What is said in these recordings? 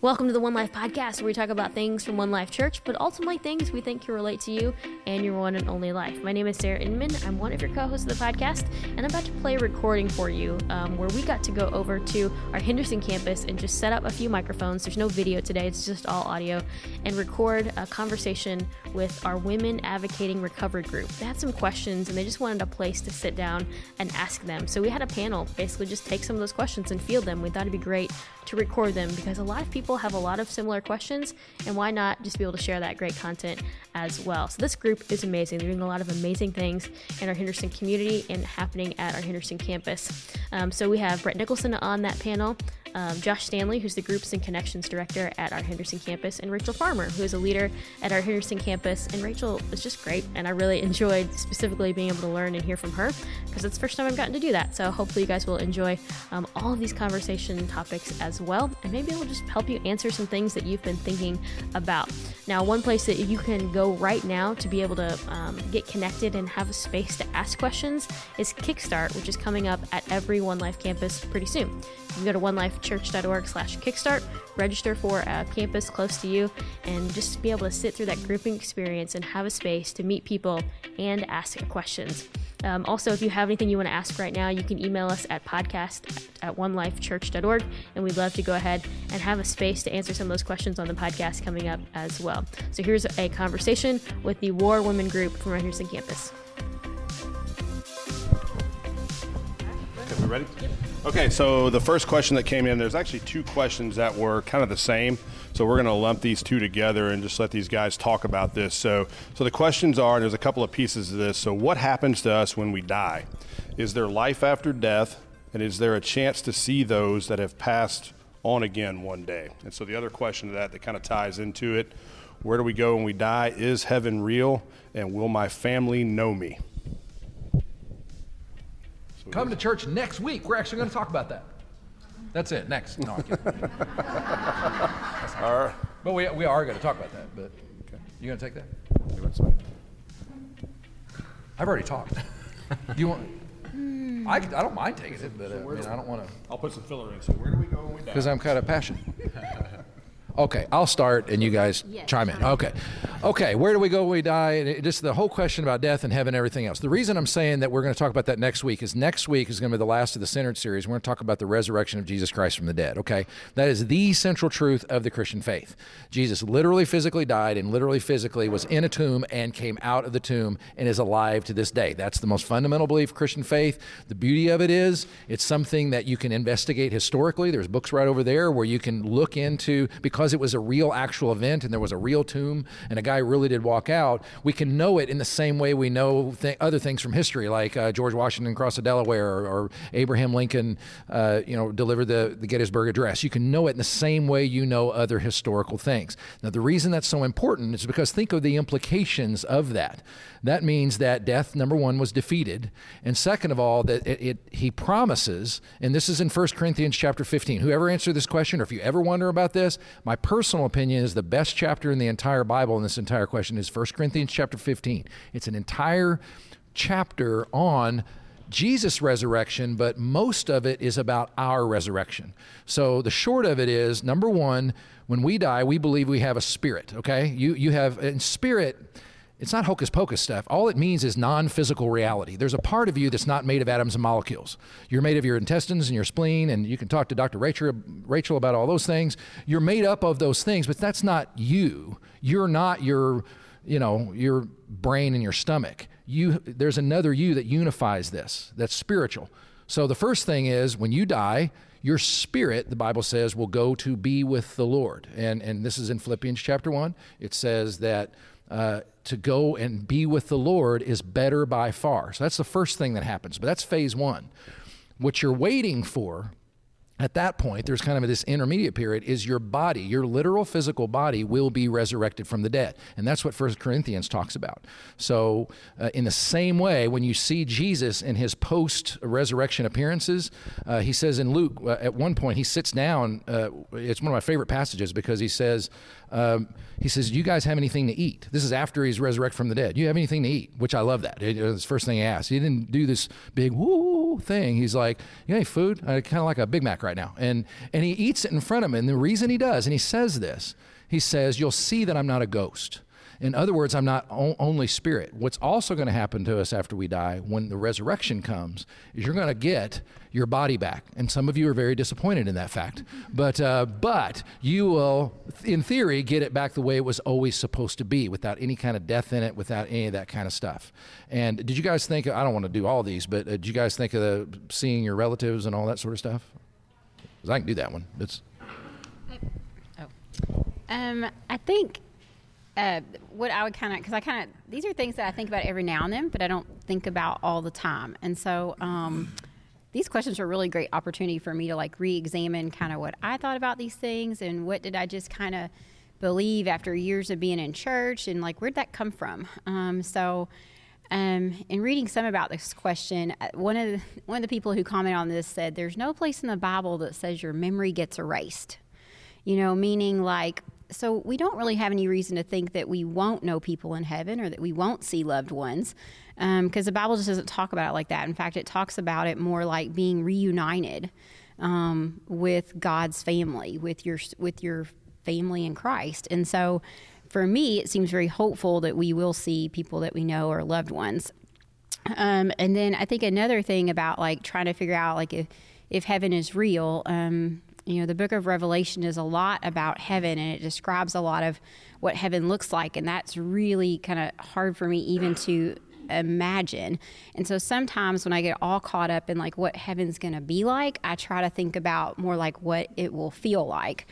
Welcome to the One Life Podcast, where we talk about things from One Life Church, but ultimately things we think can relate to you and your one and only life. My name is Sarah Inman. I'm one of your co hosts of the podcast, and I'm about to play a recording for you um, where we got to go over to our Henderson campus and just set up a few microphones. There's no video today, it's just all audio, and record a conversation with our Women Advocating Recovery group. They had some questions, and they just wanted a place to sit down and ask them. So we had a panel basically just take some of those questions and field them. We thought it'd be great to record them because a lot of people have a lot of similar questions, and why not just be able to share that great content as well? So, this group is amazing. They're doing a lot of amazing things in our Henderson community and happening at our Henderson campus. Um, so, we have Brett Nicholson on that panel um, Josh Stanley, who's the Groups and Connections Director at our Henderson campus, and Rachel Farmer, who is a leader at our Henderson campus. And Rachel is just great, and I really enjoyed specifically being able to learn and hear from her because it's the first time I've gotten to do that. So hopefully, you guys will enjoy um, all of these conversation topics as well, and maybe it'll just help you answer some things that you've been thinking about. Now, one place that you can go right now to be able to um, get connected and have a space to ask questions is Kickstart, which is coming up at every One Life campus pretty soon. You can go to onelifechurch.org slash kickstart, register for a campus close to you, and just be able to sit through that grouping experience and have a space to meet people and ask questions. Um, also, if you have anything you want to ask right now, you can email us at podcast at onelifechurch.org, and we'd love to go ahead and have a space to answer some of those questions on the podcast coming up as well. So here's a conversation with the War Women Group from Henderson campus. Okay, we ready? Okay, so the first question that came in, there's actually two questions that were kind of the same. So we're going to lump these two together and just let these guys talk about this. So, so the questions are, there's a couple of pieces to this. So, what happens to us when we die? Is there life after death? And is there a chance to see those that have passed on again one day? And so the other question to that that kind of ties into it, where do we go when we die? Is heaven real? And will my family know me? Come to church next week. We're actually going to talk about that. That's it. Next. No, I'm kidding. All right. But we, we are going to talk about that. But okay. you going to take that? I've already talked. You want? I, I don't mind taking it, but uh, I, mean, I don't want to. I'll put some filler in. So where do we go when we die? Because I'm kind of passionate. Okay, I'll start and you guys yes, chime in. Okay. Okay, where do we go when we die? And just the whole question about death and heaven and everything else. The reason I'm saying that we're going to talk about that next week is next week is going to be the last of the Centered series. We're going to talk about the resurrection of Jesus Christ from the dead, okay? That is the central truth of the Christian faith. Jesus literally physically died and literally physically was in a tomb and came out of the tomb and is alive to this day. That's the most fundamental belief of Christian faith. The beauty of it is it's something that you can investigate historically. There's books right over there where you can look into because because it was a real actual event and there was a real tomb and a guy really did walk out, we can know it in the same way we know th- other things from history, like uh, George Washington crossed the Delaware or, or Abraham Lincoln, uh, you know, delivered the, the Gettysburg Address. You can know it in the same way you know other historical things. Now, the reason that's so important is because think of the implications of that. That means that death, number one, was defeated, and second of all, that it, it he promises, and this is in 1 Corinthians chapter 15. Whoever answered this question, or if you ever wonder about this, my personal opinion is the best chapter in the entire Bible in this entire question is 1 Corinthians chapter 15. It's an entire chapter on Jesus' resurrection, but most of it is about our resurrection. So the short of it is number one, when we die, we believe we have a spirit, okay? You, you have, in spirit, it's not hocus pocus stuff. All it means is non physical reality. There's a part of you that's not made of atoms and molecules. You're made of your intestines and your spleen, and you can talk to Dr. Rachel, Rachel about all those things. You're made up of those things, but that's not you. You're not your, you know, your brain and your stomach. You, there's another you that unifies this, that's spiritual. So the first thing is when you die, your spirit, the Bible says, will go to be with the Lord. And, and this is in Philippians chapter 1. It says that uh, to go and be with the Lord is better by far. So that's the first thing that happens, but that's phase one. What you're waiting for at that point, there's kind of this intermediate period, is your body, your literal physical body will be resurrected from the dead. And that's what First Corinthians talks about. So, uh, in the same way, when you see Jesus in his post resurrection appearances, uh, he says in Luke, uh, at one point, he sits down. Uh, it's one of my favorite passages because he says, um, he says, Do you guys have anything to eat? This is after he's resurrected from the dead. Do you have anything to eat? Which I love that. It, it was the first thing he asked. He didn't do this big, woo thing. He's like, "You any food? I kind of like a Big Mac right now," and and he eats it in front of him. And the reason he does, and he says this, he says, "You'll see that I'm not a ghost." In other words, I'm not only spirit. What's also going to happen to us after we die when the resurrection comes is you're going to get your body back. And some of you are very disappointed in that fact. But, uh, but you will, in theory, get it back the way it was always supposed to be without any kind of death in it, without any of that kind of stuff. And did you guys think, I don't want to do all these, but uh, did you guys think of the, seeing your relatives and all that sort of stuff? Because I can do that one. It's, Um, I think uh, what I would kind of because I kind of these are things that I think about every now and then, but I don't think about all the time. And so um, these questions are really great opportunity for me to like re-examine kind of what I thought about these things and what did I just kind of believe after years of being in church and like where'd that come from. Um, so. Um, in reading some about this question, uh, one of the, one of the people who commented on this said, "There's no place in the Bible that says your memory gets erased." You know, meaning like so we don't really have any reason to think that we won't know people in heaven or that we won't see loved ones because um, the bible just doesn't talk about it like that. In fact it talks about it more like being reunited um, with god's family with your with your family in christ. And so for me it seems very hopeful that we will see people that we know or loved ones. Um, and then i think another thing about like trying to figure out like if if heaven is real um, you know, the book of Revelation is a lot about heaven and it describes a lot of what heaven looks like. And that's really kind of hard for me even to imagine. And so sometimes when I get all caught up in like what heaven's going to be like, I try to think about more like what it will feel like.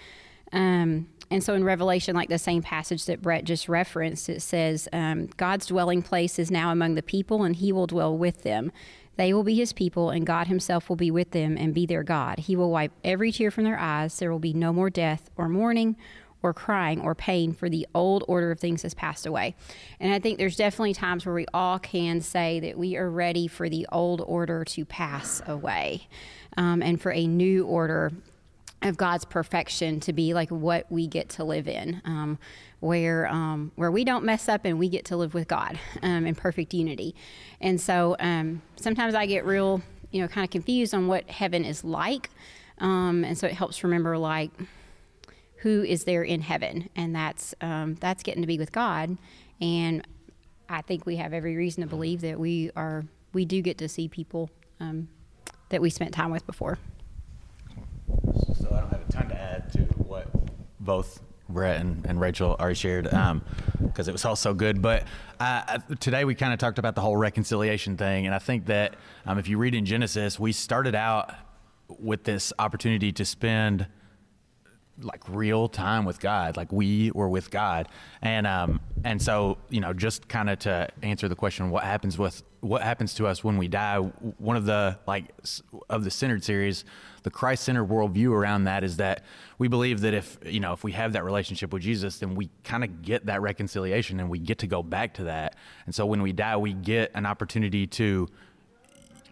Um, and so in Revelation, like the same passage that Brett just referenced, it says, um, God's dwelling place is now among the people, and he will dwell with them. They will be his people, and God himself will be with them and be their God. He will wipe every tear from their eyes. There will be no more death or mourning or crying or pain, for the old order of things has passed away. And I think there's definitely times where we all can say that we are ready for the old order to pass away um, and for a new order of God's perfection to be like what we get to live in, um, where um, where we don't mess up and we get to live with God um, in perfect unity. And so um, sometimes I get real, you know, kind of confused on what heaven is like, um, and so it helps remember like who is there in heaven, and that's um, that's getting to be with God. And I think we have every reason to believe that we are we do get to see people that we spent time with before. So I don't have a ton to add to what both Brett and, and Rachel already shared because um, it was all so good. But uh, today we kind of talked about the whole reconciliation thing, and I think that um, if you read in Genesis, we started out with this opportunity to spend like real time with God, like we were with God, and um, and so you know, just kind of to answer the question, what happens with what happens to us when we die? One of the like of the centered series, the Christ centered worldview around that is that we believe that if you know if we have that relationship with Jesus, then we kind of get that reconciliation and we get to go back to that, and so when we die, we get an opportunity to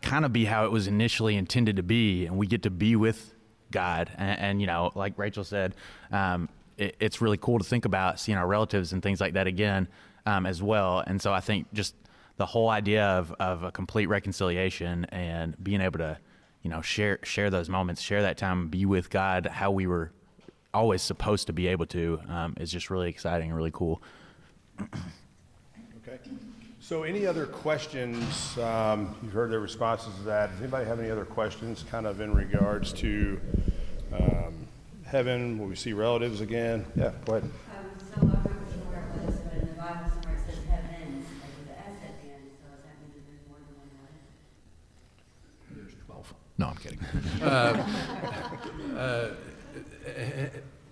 kind of be how it was initially intended to be, and we get to be with God. And, and, you know, like Rachel said, um, it, it's really cool to think about seeing our relatives and things like that again um, as well. And so I think just the whole idea of, of a complete reconciliation and being able to, you know, share share those moments, share that time, be with God, how we were always supposed to be able to, um, is just really exciting and really cool. okay. So, any other questions? Um, you've heard their responses to that. Does anybody have any other questions, kind of in regards to um, heaven? Will we see relatives again? Yeah, go ahead. Um, I'm not sure where it was, but in the Bible somewhere it says heaven, like with the S at the end. So does that mean that there's more than one heaven? There's 12. No, I'm kidding. uh, uh,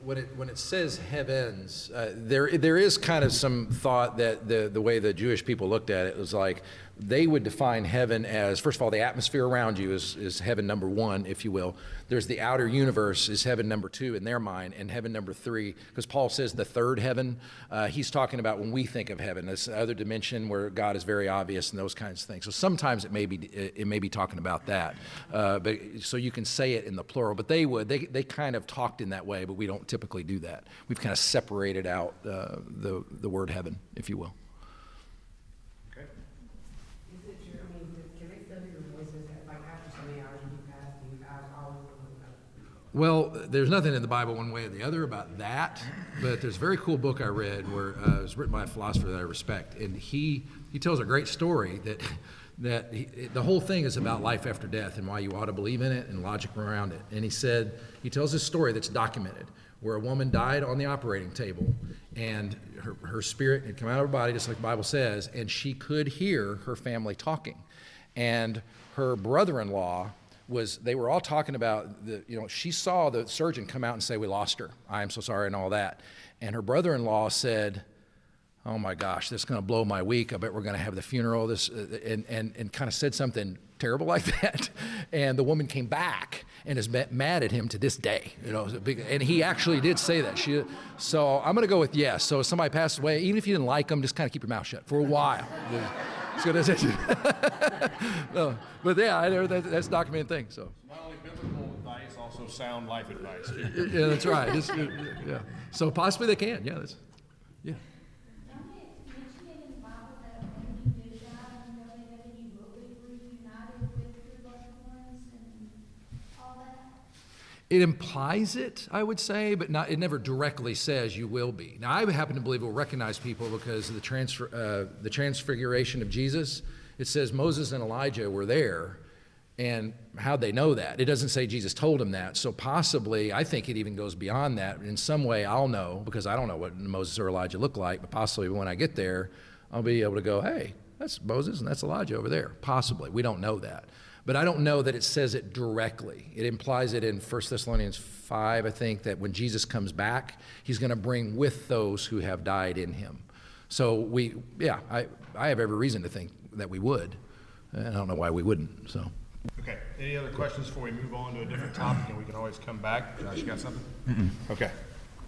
when it when it says heavens, uh, there there is kind of some thought that the the way the Jewish people looked at it was like they would define heaven as first of all the atmosphere around you is is heaven number one, if you will. There's the outer universe is heaven number two in their mind, and heaven number three because Paul says the third heaven. Uh, he's talking about when we think of heaven, this other dimension where God is very obvious and those kinds of things. So sometimes it may be it may be talking about that, uh, but so you can say it in the plural. But they would they they kind of talked in that way, but we don't typically do that. We've kind of separated out uh, the, the word heaven, if you will. Okay. Is it true, I mean, can they still hear voices that, like, after Well, there's nothing in the Bible one way or the other about that, but there's a very cool book I read where uh, it was written by a philosopher that I respect, and he he tells a great story that that he, the whole thing is about life after death and why you ought to believe in it and logic around it. And he said he tells this story that's documented where a woman died on the operating table and her, her spirit had come out of her body just like the Bible says, and she could hear her family talking, and her brother-in-law was they were all talking about the you know she saw the surgeon come out and say we lost her. I am so sorry and all that. And her brother-in-law said oh my gosh this is going to blow my week. I bet we're going to have the funeral. This and, and, and kind of said something terrible like that. And the woman came back and is mad at him to this day you know and he actually did say that. She so i'm going to go with yes. So if somebody passed away even if you didn't like them just kind of keep your mouth shut for a while no, but yeah, that, that's documented thing. So. Not only biblical advice, also sound life advice. Yeah, that's right. Just, yeah. So possibly they can. Yeah. That's, yeah. It implies it, I would say, but not, it never directly says you will be. Now, I happen to believe we'll recognize people because of the, transfer, uh, the transfiguration of Jesus. It says Moses and Elijah were there, and how'd they know that? It doesn't say Jesus told them that. So, possibly, I think it even goes beyond that. In some way, I'll know because I don't know what Moses or Elijah look like, but possibly when I get there, I'll be able to go, hey, that's Moses and that's Elijah over there. Possibly. We don't know that. But I don't know that it says it directly. It implies it in 1 Thessalonians 5, I think, that when Jesus comes back, he's going to bring with those who have died in him. So we, yeah, I, I have every reason to think that we would. And I don't know why we wouldn't. So. Okay. Any other questions before we move on to a different topic, and we can always come back? Josh, you got something? Mm-mm. Okay.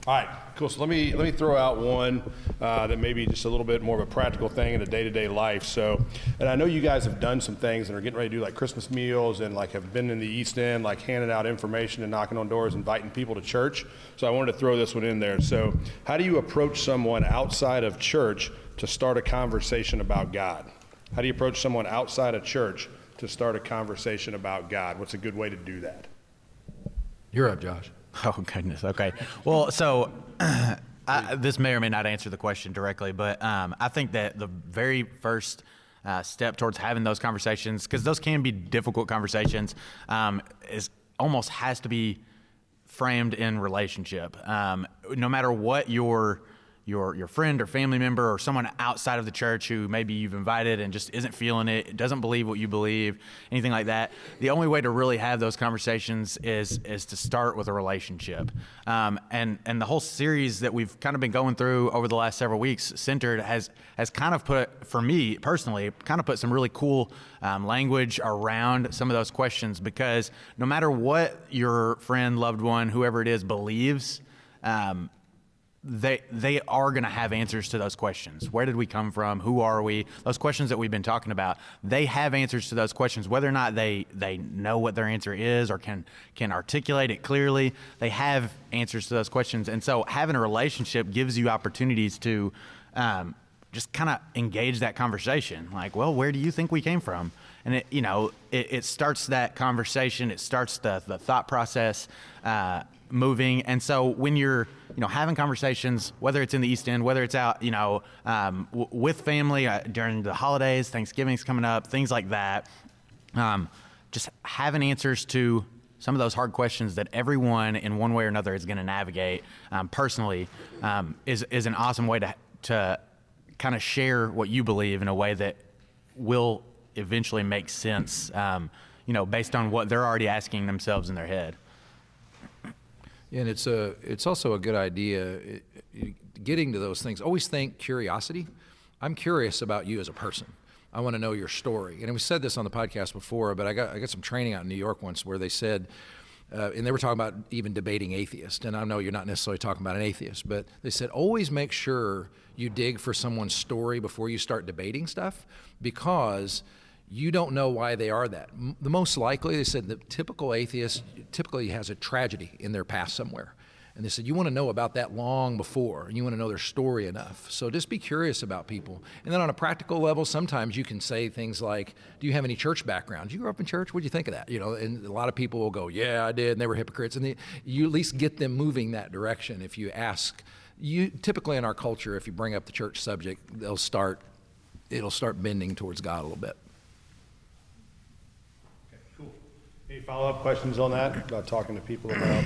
All right, cool. So let me let me throw out one uh, that may be just a little bit more of a practical thing in a day-to-day life. So, and I know you guys have done some things and are getting ready to do like Christmas meals and like have been in the East End, like handing out information and knocking on doors, inviting people to church. So I wanted to throw this one in there. So, how do you approach someone outside of church to start a conversation about God? How do you approach someone outside of church to start a conversation about God? What's a good way to do that? You're up, Josh. Oh goodness. Okay. Well, so I, this may or may not answer the question directly, but um, I think that the very first uh, step towards having those conversations, because those can be difficult conversations, um, is almost has to be framed in relationship. Um, no matter what your your your friend or family member or someone outside of the church who maybe you've invited and just isn't feeling it, doesn't believe what you believe, anything like that. The only way to really have those conversations is is to start with a relationship. Um, and and the whole series that we've kind of been going through over the last several weeks, centered has has kind of put for me personally, kind of put some really cool um, language around some of those questions because no matter what your friend, loved one, whoever it is believes. Um, they they are going to have answers to those questions. Where did we come from? Who are we? Those questions that we've been talking about. They have answers to those questions. Whether or not they they know what their answer is or can can articulate it clearly, they have answers to those questions. And so, having a relationship gives you opportunities to. Um, just kind of engage that conversation like well where do you think we came from and it you know it, it starts that conversation it starts the, the thought process uh, moving and so when you're you know, having conversations, whether it's in the East End, whether it's out, you know, um, w- with family uh, during the holidays, Thanksgiving's coming up, things like that. Um, just having answers to some of those hard questions that everyone in one way or another is going to navigate um, personally um, is, is an awesome way to, to kind of share what you believe in a way that will eventually make sense, um, you know, based on what they're already asking themselves in their head. And it's a it's also a good idea getting to those things. Always think curiosity. I'm curious about you as a person. I want to know your story. And we said this on the podcast before, but I got I got some training out in New York once where they said. Uh, and they were talking about even debating atheists. And I know you're not necessarily talking about an atheist, but they said always make sure you dig for someone's story before you start debating stuff because you don't know why they are that. The most likely, they said, the typical atheist typically has a tragedy in their past somewhere. And they said, You want to know about that long before, and you want to know their story enough. So just be curious about people. And then on a practical level, sometimes you can say things like, Do you have any church background? Did you grow up in church? What do you think of that? You know, and a lot of people will go, Yeah, I did, and they were hypocrites. And they, you at least get them moving that direction if you ask. You typically in our culture, if you bring up the church subject, they'll start it'll start bending towards God a little bit. Okay, cool. Any follow-up questions on that, about talking to people about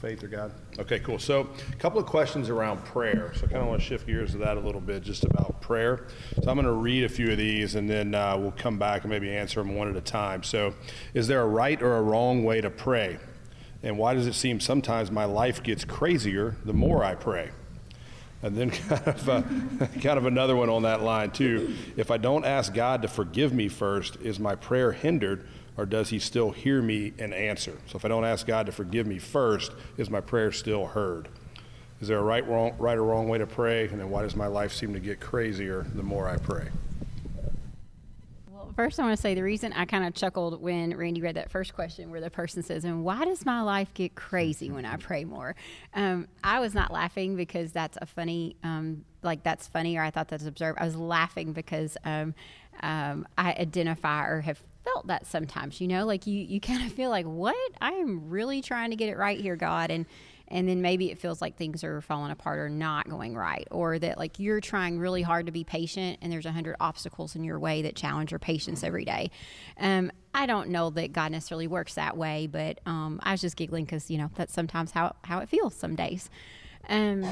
faith or God? Okay, cool. So a couple of questions around prayer. So I kind of want to shift gears to that a little bit, just about prayer. So I'm going to read a few of these, and then uh, we'll come back and maybe answer them one at a time. So is there a right or a wrong way to pray? And why does it seem sometimes my life gets crazier the more I pray? And then kind of, uh, kind of another one on that line too. If I don't ask God to forgive me first, is my prayer hindered or does he still hear me and answer? So if I don't ask God to forgive me first, is my prayer still heard? Is there a right, wrong, right or wrong way to pray? And then why does my life seem to get crazier the more I pray? Well, first, I want to say the reason I kind of chuckled when Randy read that first question, where the person says, "And why does my life get crazy when I pray more?" Um, I was not laughing because that's a funny, um, like that's funny, or I thought that's absurd. I was laughing because um, um I identify or have felt that sometimes. You know, like you you kind of feel like, "What? I am really trying to get it right here, God," and and then maybe it feels like things are falling apart or not going right or that like you're trying really hard to be patient and there's a hundred obstacles in your way that challenge your patience every day um, i don't know that god necessarily works that way but um, i was just giggling because you know that's sometimes how, how it feels some days um,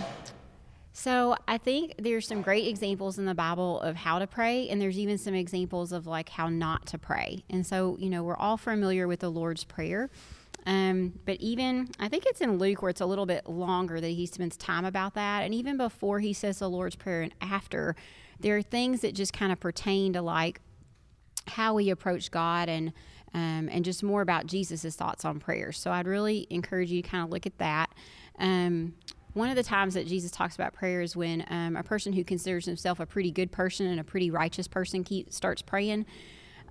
so I think there's some great examples in the Bible of how to pray, and there's even some examples of like how not to pray. And so, you know, we're all familiar with the Lord's Prayer. Um, but even, I think it's in Luke where it's a little bit longer that he spends time about that. And even before he says the Lord's Prayer and after, there are things that just kind of pertain to like how we approach God and um, and just more about Jesus' thoughts on prayer. So I'd really encourage you to kind of look at that. Um, one of the times that Jesus talks about prayer is when um, a person who considers himself a pretty good person and a pretty righteous person keep, starts praying.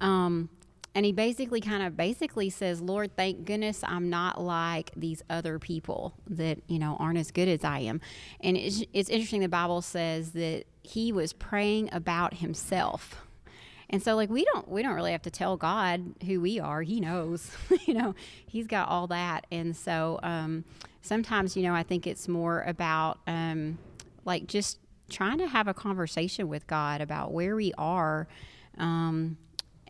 Um, and he basically kind of basically says lord thank goodness i'm not like these other people that you know aren't as good as i am and it's, it's interesting the bible says that he was praying about himself and so like we don't we don't really have to tell god who we are he knows you know he's got all that and so um, sometimes you know i think it's more about um, like just trying to have a conversation with god about where we are um,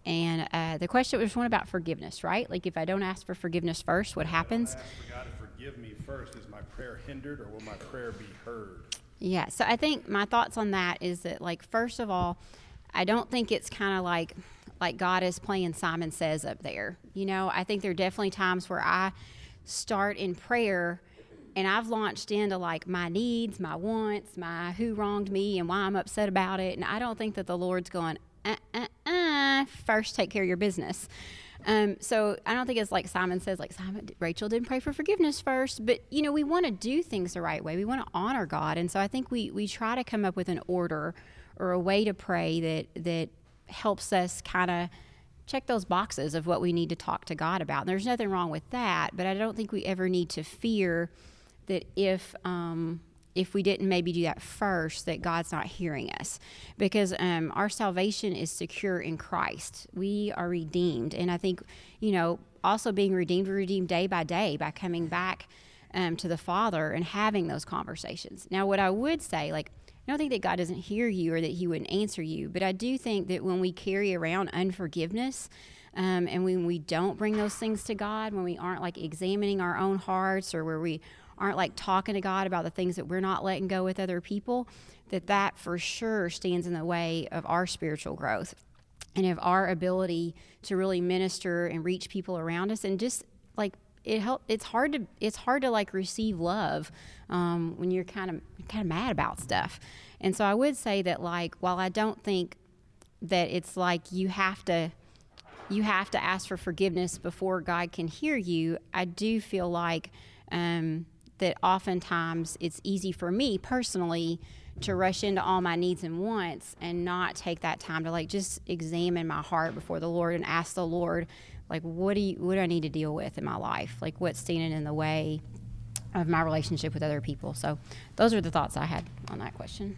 and uh, the question was one about forgiveness, right? Like if I don't ask for forgiveness first, what happens? God to forgive me first. Is my prayer hindered or will my prayer be heard? Yeah. So I think my thoughts on that is that, like, first of all, I don't think it's kind of like like God is playing Simon Says up there. You know, I think there are definitely times where I start in prayer and I've launched into like my needs, my wants, my who wronged me and why I'm upset about it. And I don't think that the Lord's going, uh, uh, uh, first take care of your business. Um, so I don't think it's like Simon says, like Simon, Rachel didn't pray for forgiveness first, but you know we want to do things the right way. We want to honor God, and so I think we we try to come up with an order or a way to pray that that helps us kind of check those boxes of what we need to talk to God about. And there's nothing wrong with that, but I don't think we ever need to fear that if um, if we didn't maybe do that first, that God's not hearing us. Because um, our salvation is secure in Christ. We are redeemed. And I think, you know, also being redeemed, redeemed day by day by coming back um, to the Father and having those conversations. Now, what I would say, like, I don't think that God doesn't hear you or that He wouldn't answer you, but I do think that when we carry around unforgiveness, um, and when we don't bring those things to God, when we aren't like examining our own hearts or where we aren't like talking to God about the things that we're not letting go with other people, that that for sure stands in the way of our spiritual growth and of our ability to really minister and reach people around us and just like it help it's hard to it's hard to like receive love um, when you're kind of kind of mad about stuff. And so i would say that like while i don't think that it's like you have to you have to ask for forgiveness before god can hear you i do feel like um, that oftentimes it's easy for me personally to rush into all my needs and wants and not take that time to like just examine my heart before the Lord and ask the Lord like what do you what do I need to deal with in my life like what's standing in the way of my relationship with other people. So those are the thoughts I had on that question.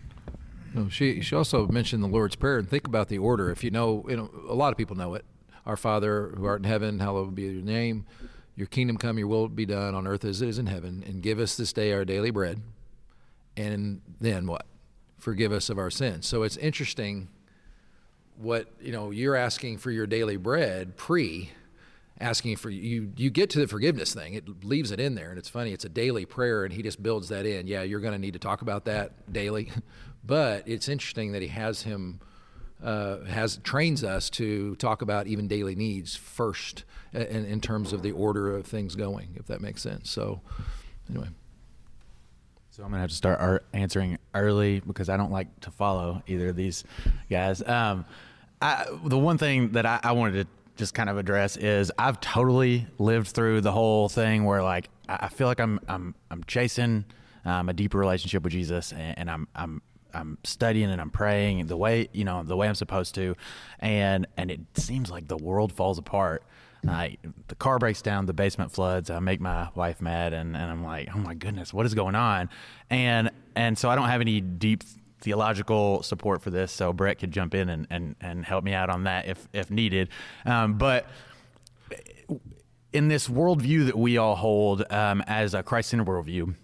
No, she she also mentioned the Lord's Prayer and think about the order. If you know, you know, a lot of people know it. Our Father who art in heaven, hallowed be your name. Your kingdom come, your will be done on earth as it is in heaven. And give us this day our daily bread. And then what? Forgive us of our sins. So it's interesting what you know you're asking for your daily bread pre asking for you you get to the forgiveness thing. It leaves it in there and it's funny it's a daily prayer and he just builds that in. Yeah you're going to need to talk about that daily. But it's interesting that he has him uh, has trains us to talk about even daily needs first in, in terms of the order of things going if that makes sense. So anyway. So I'm gonna have to start ar- answering early because I don't like to follow either of these guys. Um, I, the one thing that I, I wanted to just kind of address is I've totally lived through the whole thing where like I feel like I'm I'm I'm chasing um, a deeper relationship with Jesus and, and I'm I'm I'm studying and I'm praying the way you know the way I'm supposed to, and and it seems like the world falls apart. I, the car breaks down, the basement floods. I make my wife mad, and, and I'm like, oh my goodness, what is going on? And and so I don't have any deep theological support for this. So Brett could jump in and, and, and help me out on that if if needed. Um, but in this worldview that we all hold um, as a Christ-centered worldview,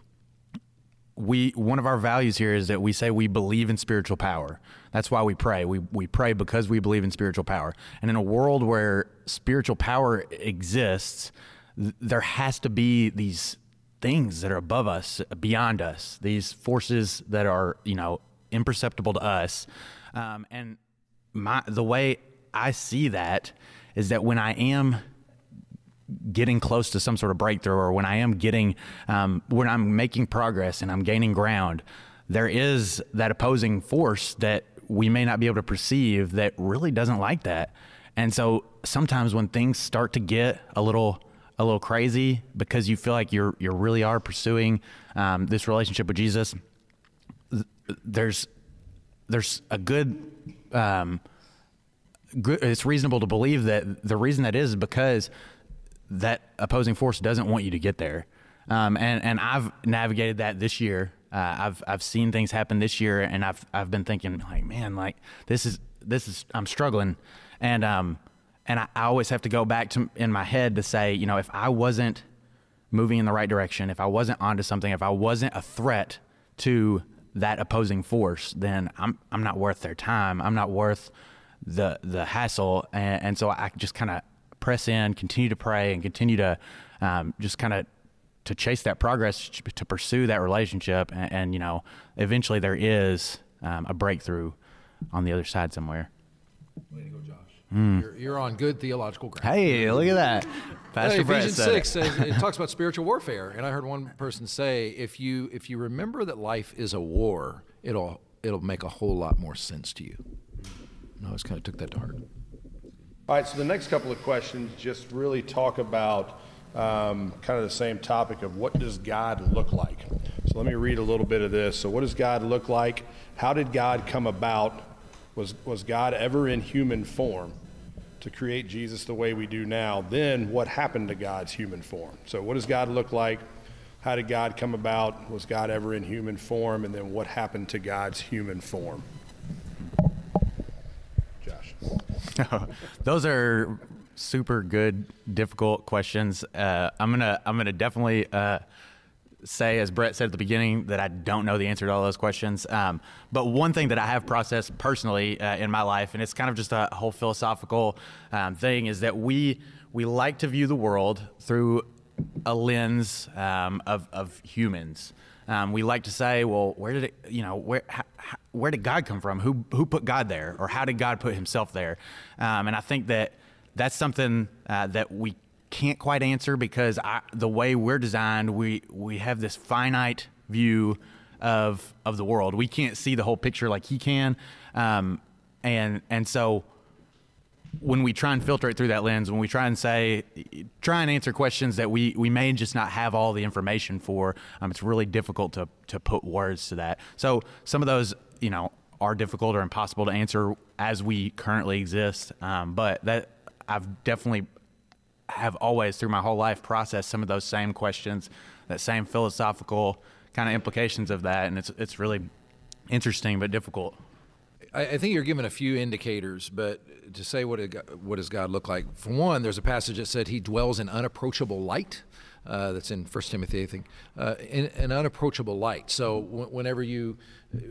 we one of our values here is that we say we believe in spiritual power. That's why we pray. We we pray because we believe in spiritual power. And in a world where spiritual power exists, th- there has to be these things that are above us, beyond us. These forces that are you know imperceptible to us. Um, and my the way I see that is that when I am getting close to some sort of breakthrough or when I am getting, um, when I'm making progress and I'm gaining ground, there is that opposing force that we may not be able to perceive that really doesn't like that. And so sometimes when things start to get a little, a little crazy because you feel like you're, you really are pursuing um, this relationship with Jesus, there's, there's a good, um, good, it's reasonable to believe that the reason that is because that opposing force doesn't want you to get there. Um, and and I've navigated that this year. Uh, I've I've seen things happen this year, and I've I've been thinking like, man, like this is this is I'm struggling, and um and I, I always have to go back to in my head to say, you know, if I wasn't moving in the right direction, if I wasn't onto something, if I wasn't a threat to that opposing force, then I'm I'm not worth their time. I'm not worth the the hassle, and, and so I just kind of press in, continue to pray, and continue to um, just kind of to chase that progress, to pursue that relationship, and, and you know, eventually there is um, a breakthrough on the other side somewhere. Way to go, Josh. You're, you're on good theological ground. Hey, look at that, Pastor Hey, Ephesians said six it. says it talks about spiritual warfare, and I heard one person say, if you if you remember that life is a war, it'll it'll make a whole lot more sense to you. And I always kind of took that to heart. All right, so the next couple of questions just really talk about um, kind of the same topic of what does God look like? So let me read a little bit of this. So, what does God look like? How did God come about? Was, was God ever in human form to create Jesus the way we do now? Then, what happened to God's human form? So, what does God look like? How did God come about? Was God ever in human form? And then, what happened to God's human form? Josh. Those are super good, difficult questions. Uh, I'm gonna I'm gonna definitely uh, say, as Brett said at the beginning, that I don't know the answer to all those questions. Um, but one thing that I have processed personally uh, in my life, and it's kind of just a whole philosophical um, thing, is that we we like to view the world through a lens um, of of humans. Um, we like to say, well, where did it, you know, where, how, where did God come from? Who, who put God there? Or how did God put himself there? Um, and I think that that's something uh, that we can't quite answer because I, the way we're designed, we, we have this finite view of, of the world. We can't see the whole picture like he can. Um, and, and so when we try and filter it through that lens, when we try and say, try and answer questions that we, we may just not have all the information for, um, it's really difficult to, to put words to that. So some of those, you know, are difficult or impossible to answer as we currently exist. Um, but that I've definitely have always through my whole life processed some of those same questions that same philosophical kind of implications of that, and it's it's really interesting but difficult. I, think you're given a few indicators, but to say what it, what does God look like? For one, there's a passage that said He dwells in unapproachable light. Uh, that's in First Timothy, I think, uh, in an unapproachable light. So w- whenever you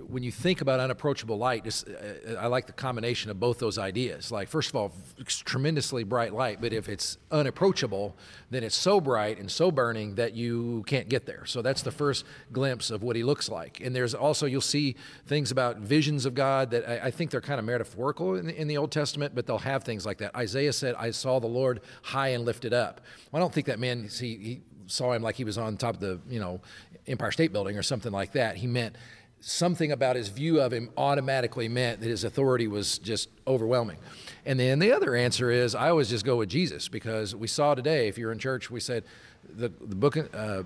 when you think about unapproachable light, uh, I like the combination of both those ideas. Like first of all, it's tremendously bright light, but if it's unapproachable, then it's so bright and so burning that you can't get there. So that's the first glimpse of what he looks like. And there's also you'll see things about visions of God that I, I think they're kind of metaphorical in the, in the Old Testament, but they'll have things like that. Isaiah said, "I saw the Lord high and lifted up." Well, I don't think that man he, he saw him like he was on top of the you know Empire State Building or something like that. He meant something about his view of him automatically meant that his authority was just overwhelming. And then the other answer is I always just go with Jesus because we saw today, if you're in church, we said the, the book, uh,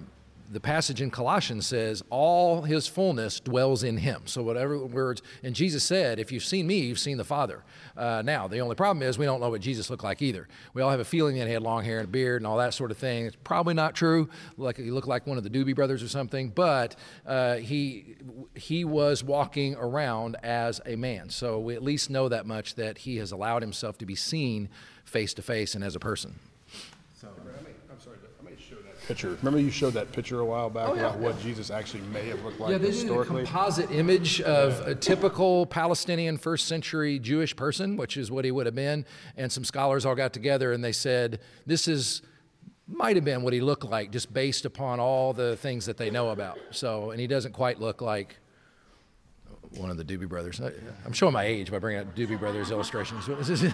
the passage in Colossians says, all his fullness dwells in him. So, whatever words, and Jesus said, if you've seen me, you've seen the Father. Uh, now, the only problem is we don't know what Jesus looked like either. We all have a feeling that he had long hair and a beard and all that sort of thing. It's probably not true. Like he looked like one of the Doobie Brothers or something, but uh, he, he was walking around as a man. So, we at least know that much that he has allowed himself to be seen face to face and as a person picture. Remember you showed that picture a while back oh, yeah, about what Jesus actually may have looked like yeah, they historically? did a composite image of a typical Palestinian first century Jewish person, which is what he would have been. And some scholars all got together and they said, this is might have been what he looked like just based upon all the things that they know about. So, and he doesn't quite look like one of the Doobie Brothers. I, am showing my age by bringing out Doobie Brothers illustrations.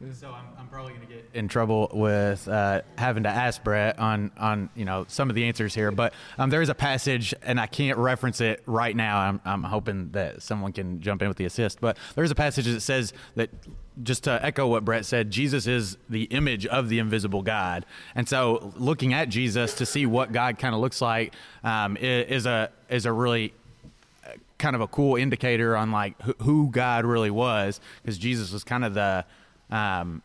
So I'm, I'm probably going to get in trouble with uh, having to ask Brett on on you know some of the answers here, but um, there is a passage and I can't reference it right now. I'm, I'm hoping that someone can jump in with the assist, but there's a passage that says that just to echo what Brett said, Jesus is the image of the invisible God, and so looking at Jesus to see what God kind of looks like um, is a is a really uh, kind of a cool indicator on like who God really was, because Jesus was kind of the um,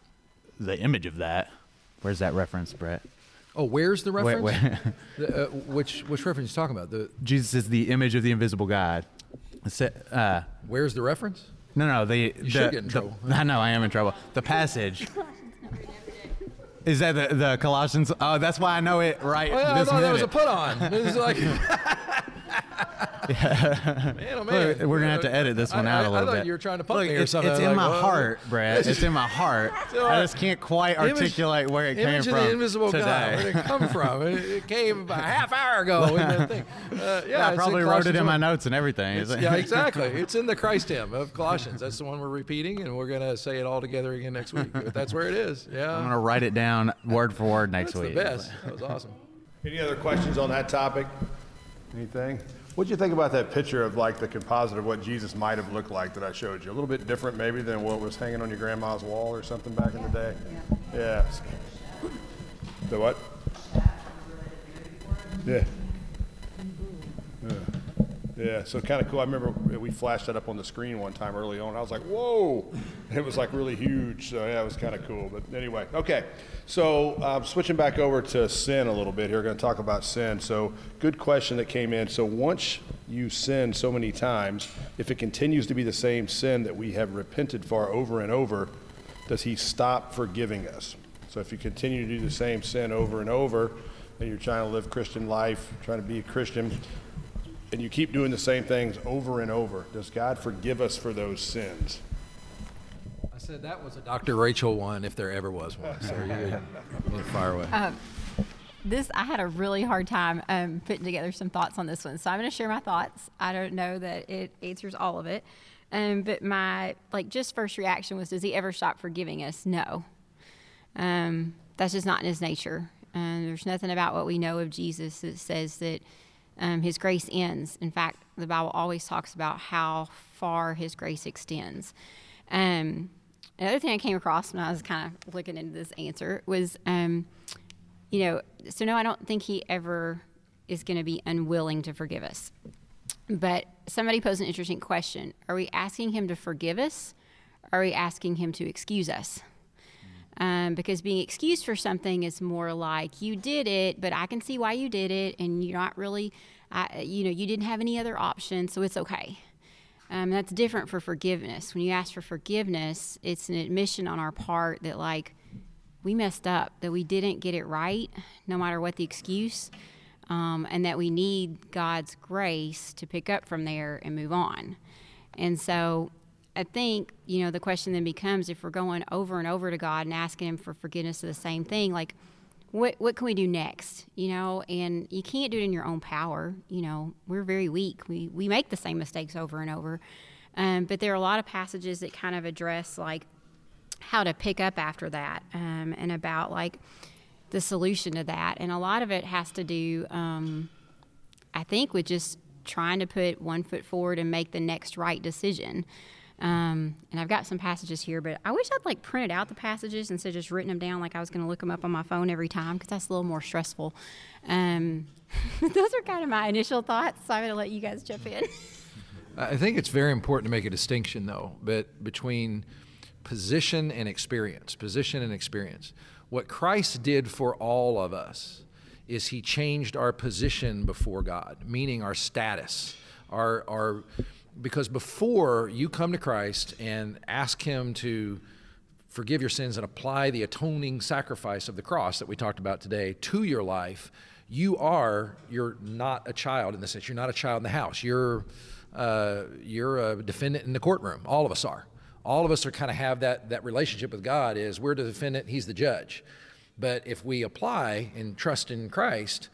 the image of that. Where's that reference, Brett? Oh, where's the reference? Wait, wait. the, uh, which which reference are you talking about? The Jesus is the image of the invisible God. Uh, where's the reference? No, no. The, you the, should get in the, trouble. I know I am in trouble. The passage. Is that the, the Colossians? Oh, that's why I know it right. Oh, yeah, this I thought minute. that was a put on. It was like. Man, oh man. We're, we're gonna have to edit this one I, out I, a little I thought bit. you were trying to pump Look, me or it's, something. it's in like, my whoa. heart, Brad. It's in my heart. I just can't quite Image- articulate where it came Image from of the invisible today. God. Where did it come from? It, it came about a half hour ago. in that thing. Uh, yeah, Yeah, I probably wrote it Colossians in my notes and everything. It's- yeah, exactly. It's in the Christ hymn of Colossians. That's the one we're repeating, and we're going to say it all together again next week. But that's where it is. Yeah. I'm gonna write it down word for word next That's the week. best. That was awesome. Any other questions on that topic? Anything? What'd you think about that picture of like the composite of what Jesus might have looked like that I showed you? A little bit different maybe than what was hanging on your grandma's wall or something back in the day? Yeah. The what? Yeah. Yeah. Yeah, so kind of cool. I remember we flashed that up on the screen one time early on. I was like, whoa! It was like really huge. So yeah, it was kind of cool. But anyway, okay. So um, switching back over to sin a little bit here, going to talk about sin. So good question that came in. So once you sin so many times, if it continues to be the same sin that we have repented for over and over, does he stop forgiving us? So if you continue to do the same sin over and over, and you're trying to live Christian life, trying to be a Christian, and you keep doing the same things over and over, does God forgive us for those sins? I said that was a Dr. Rachel one, if there ever was one. So you you fire away. this I had a really hard time um, putting together some thoughts on this one, so I'm going to share my thoughts. I don't know that it answers all of it, um, but my like just first reaction was, does he ever stop forgiving us? No, um, that's just not in his nature. And there's nothing about what we know of Jesus that says that um, his grace ends. In fact, the Bible always talks about how far his grace extends. Um, another thing I came across when I was kind of looking into this answer was, um, you know, so no, I don't think he ever is going to be unwilling to forgive us. But somebody posed an interesting question: Are we asking him to forgive us? Or are we asking him to excuse us? Um, because being excused for something is more like you did it, but I can see why you did it, and you're not really, I, you know, you didn't have any other option, so it's okay. Um, that's different for forgiveness. When you ask for forgiveness, it's an admission on our part that, like, we messed up, that we didn't get it right, no matter what the excuse, um, and that we need God's grace to pick up from there and move on. And so I think, you know, the question then becomes if we're going over and over to God and asking Him for forgiveness of the same thing, like, what, what can we do next? You know, and you can't do it in your own power. You know, we're very weak. We, we make the same mistakes over and over. Um, but there are a lot of passages that kind of address, like, how to pick up after that um, and about, like, the solution to that. And a lot of it has to do, um, I think, with just trying to put one foot forward and make the next right decision. Um, and I've got some passages here, but I wish I'd like printed out the passages instead of just written them down like I was going to look them up on my phone every time because that's a little more stressful. Um, those are kind of my initial thoughts, so I'm going to let you guys jump in. I think it's very important to make a distinction, though, but between position and experience. Position and experience. What Christ did for all of us is He changed our position before God, meaning our status, our our because before you come to Christ and ask Him to forgive your sins and apply the atoning sacrifice of the cross that we talked about today to your life, you are you're not a child in the sense you're not a child in the house. You're uh, you're a defendant in the courtroom. All of us are. All of us are kind of have that that relationship with God. Is we're the defendant, He's the judge. But if we apply and trust in Christ,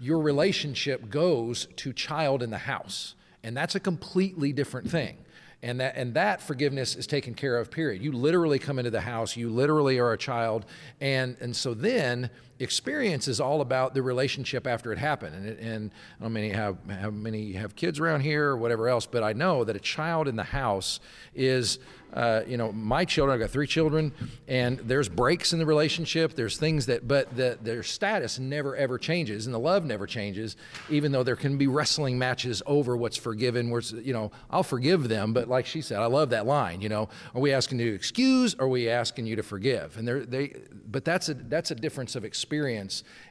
your relationship goes to child in the house and that's a completely different thing. And that and that forgiveness is taken care of period. You literally come into the house you literally are a child and and so then experience is all about the relationship after it happened and, it, and I don't many have how many have kids around here or whatever else but I know that a child in the house is uh, you know, my children, I've got three children, and there's breaks in the relationship. There's things that, but the, their status never ever changes, and the love never changes, even though there can be wrestling matches over what's forgiven. Where you know, I'll forgive them, but like she said, I love that line. You know, are we asking you to excuse? Or are we asking you to forgive? And they, but that's a that's a difference of experience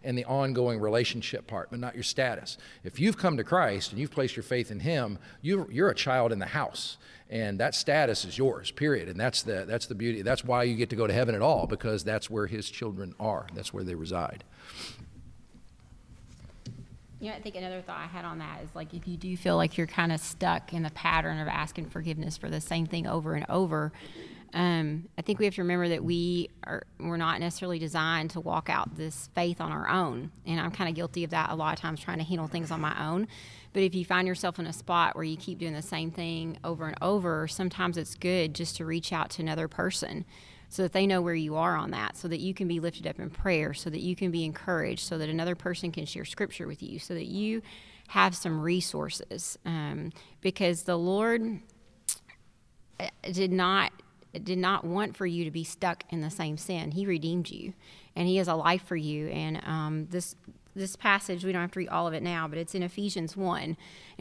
and the ongoing relationship part, but not your status. If you've come to Christ and you've placed your faith in Him, you you're a child in the house and that status is yours period. And that's the that's the beauty. That's why you get to go to heaven at all because that's where his children are. That's where they reside. You know, I think another thought I had on that is like if you do feel like you're kind of stuck in the pattern of asking forgiveness for the same thing over and over, um, I think we have to remember that we are we're not necessarily designed to walk out this faith on our own. And I'm kind of guilty of that a lot of times, trying to handle things on my own. But if you find yourself in a spot where you keep doing the same thing over and over, sometimes it's good just to reach out to another person so that they know where you are on that, so that you can be lifted up in prayer, so that you can be encouraged, so that another person can share scripture with you, so that you have some resources. Um, because the Lord uh, did not did not want for you to be stuck in the same sin. He redeemed you, and He has a life for you. And um, this this passage, we don't have to read all of it now, but it's in Ephesians 1, and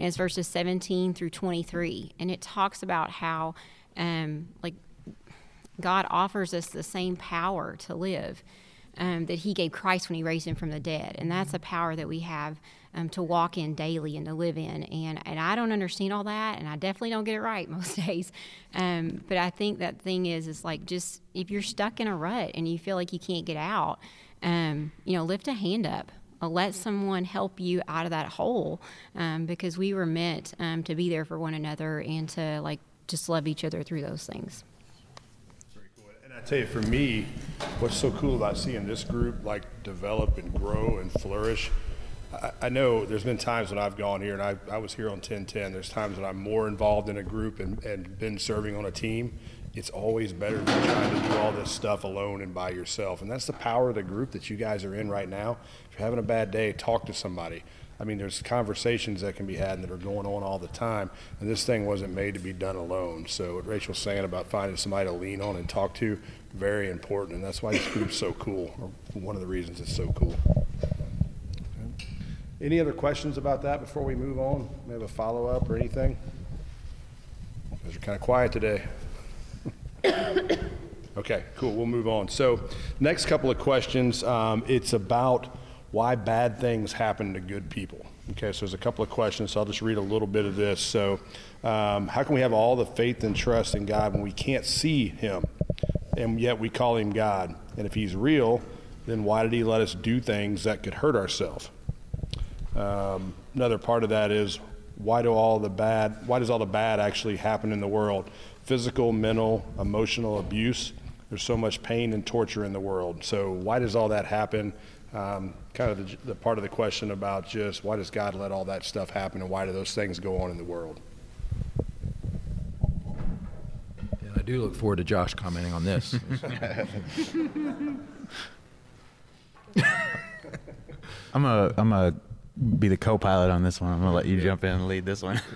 it's verses 17 through 23. And it talks about how, um, like, God offers us the same power to live um, that He gave Christ when He raised Him from the dead. And that's a power that we have um, to walk in daily and to live in. And, and I don't understand all that, and I definitely don't get it right most days. Um, but I think that thing is, is like just if you're stuck in a rut and you feel like you can't get out, um, you know, lift a hand up uh, let someone help you out of that hole um, because we were meant um, to be there for one another and to like just love each other through those things tell you for me what's so cool about seeing this group like develop and grow and flourish I, I know there's been times when I've gone here and I, I was here on 1010. There's times when I'm more involved in a group and, and been serving on a team it's always better than trying to do all this stuff alone and by yourself. And that's the power of the group that you guys are in right now. If you're having a bad day, talk to somebody. I mean, there's conversations that can be had and that are going on all the time, and this thing wasn't made to be done alone. So what Rachel's saying about finding somebody to lean on and talk to, very important, and that's why this group's so cool, or one of the reasons it's so cool. Any other questions about that before we move on? We have a follow-up or anything? You guys are kind of quiet today. Okay, cool. We'll move on. So, next couple of questions. Um, it's about why bad things happen to good people. Okay, so there's a couple of questions. So I'll just read a little bit of this. So, um, how can we have all the faith and trust in God when we can't see Him, and yet we call Him God? And if He's real, then why did He let us do things that could hurt ourselves? Um, another part of that is why do all the bad? Why does all the bad actually happen in the world? Physical, mental, emotional abuse. There's so much pain and torture in the world. So why does all that happen? Um, kind of the, the part of the question about just why does God let all that stuff happen and why do those things go on in the world? And I do look forward to Josh commenting on this. I'm a I'm a be the co-pilot on this one. I'm gonna let you jump in and lead this one.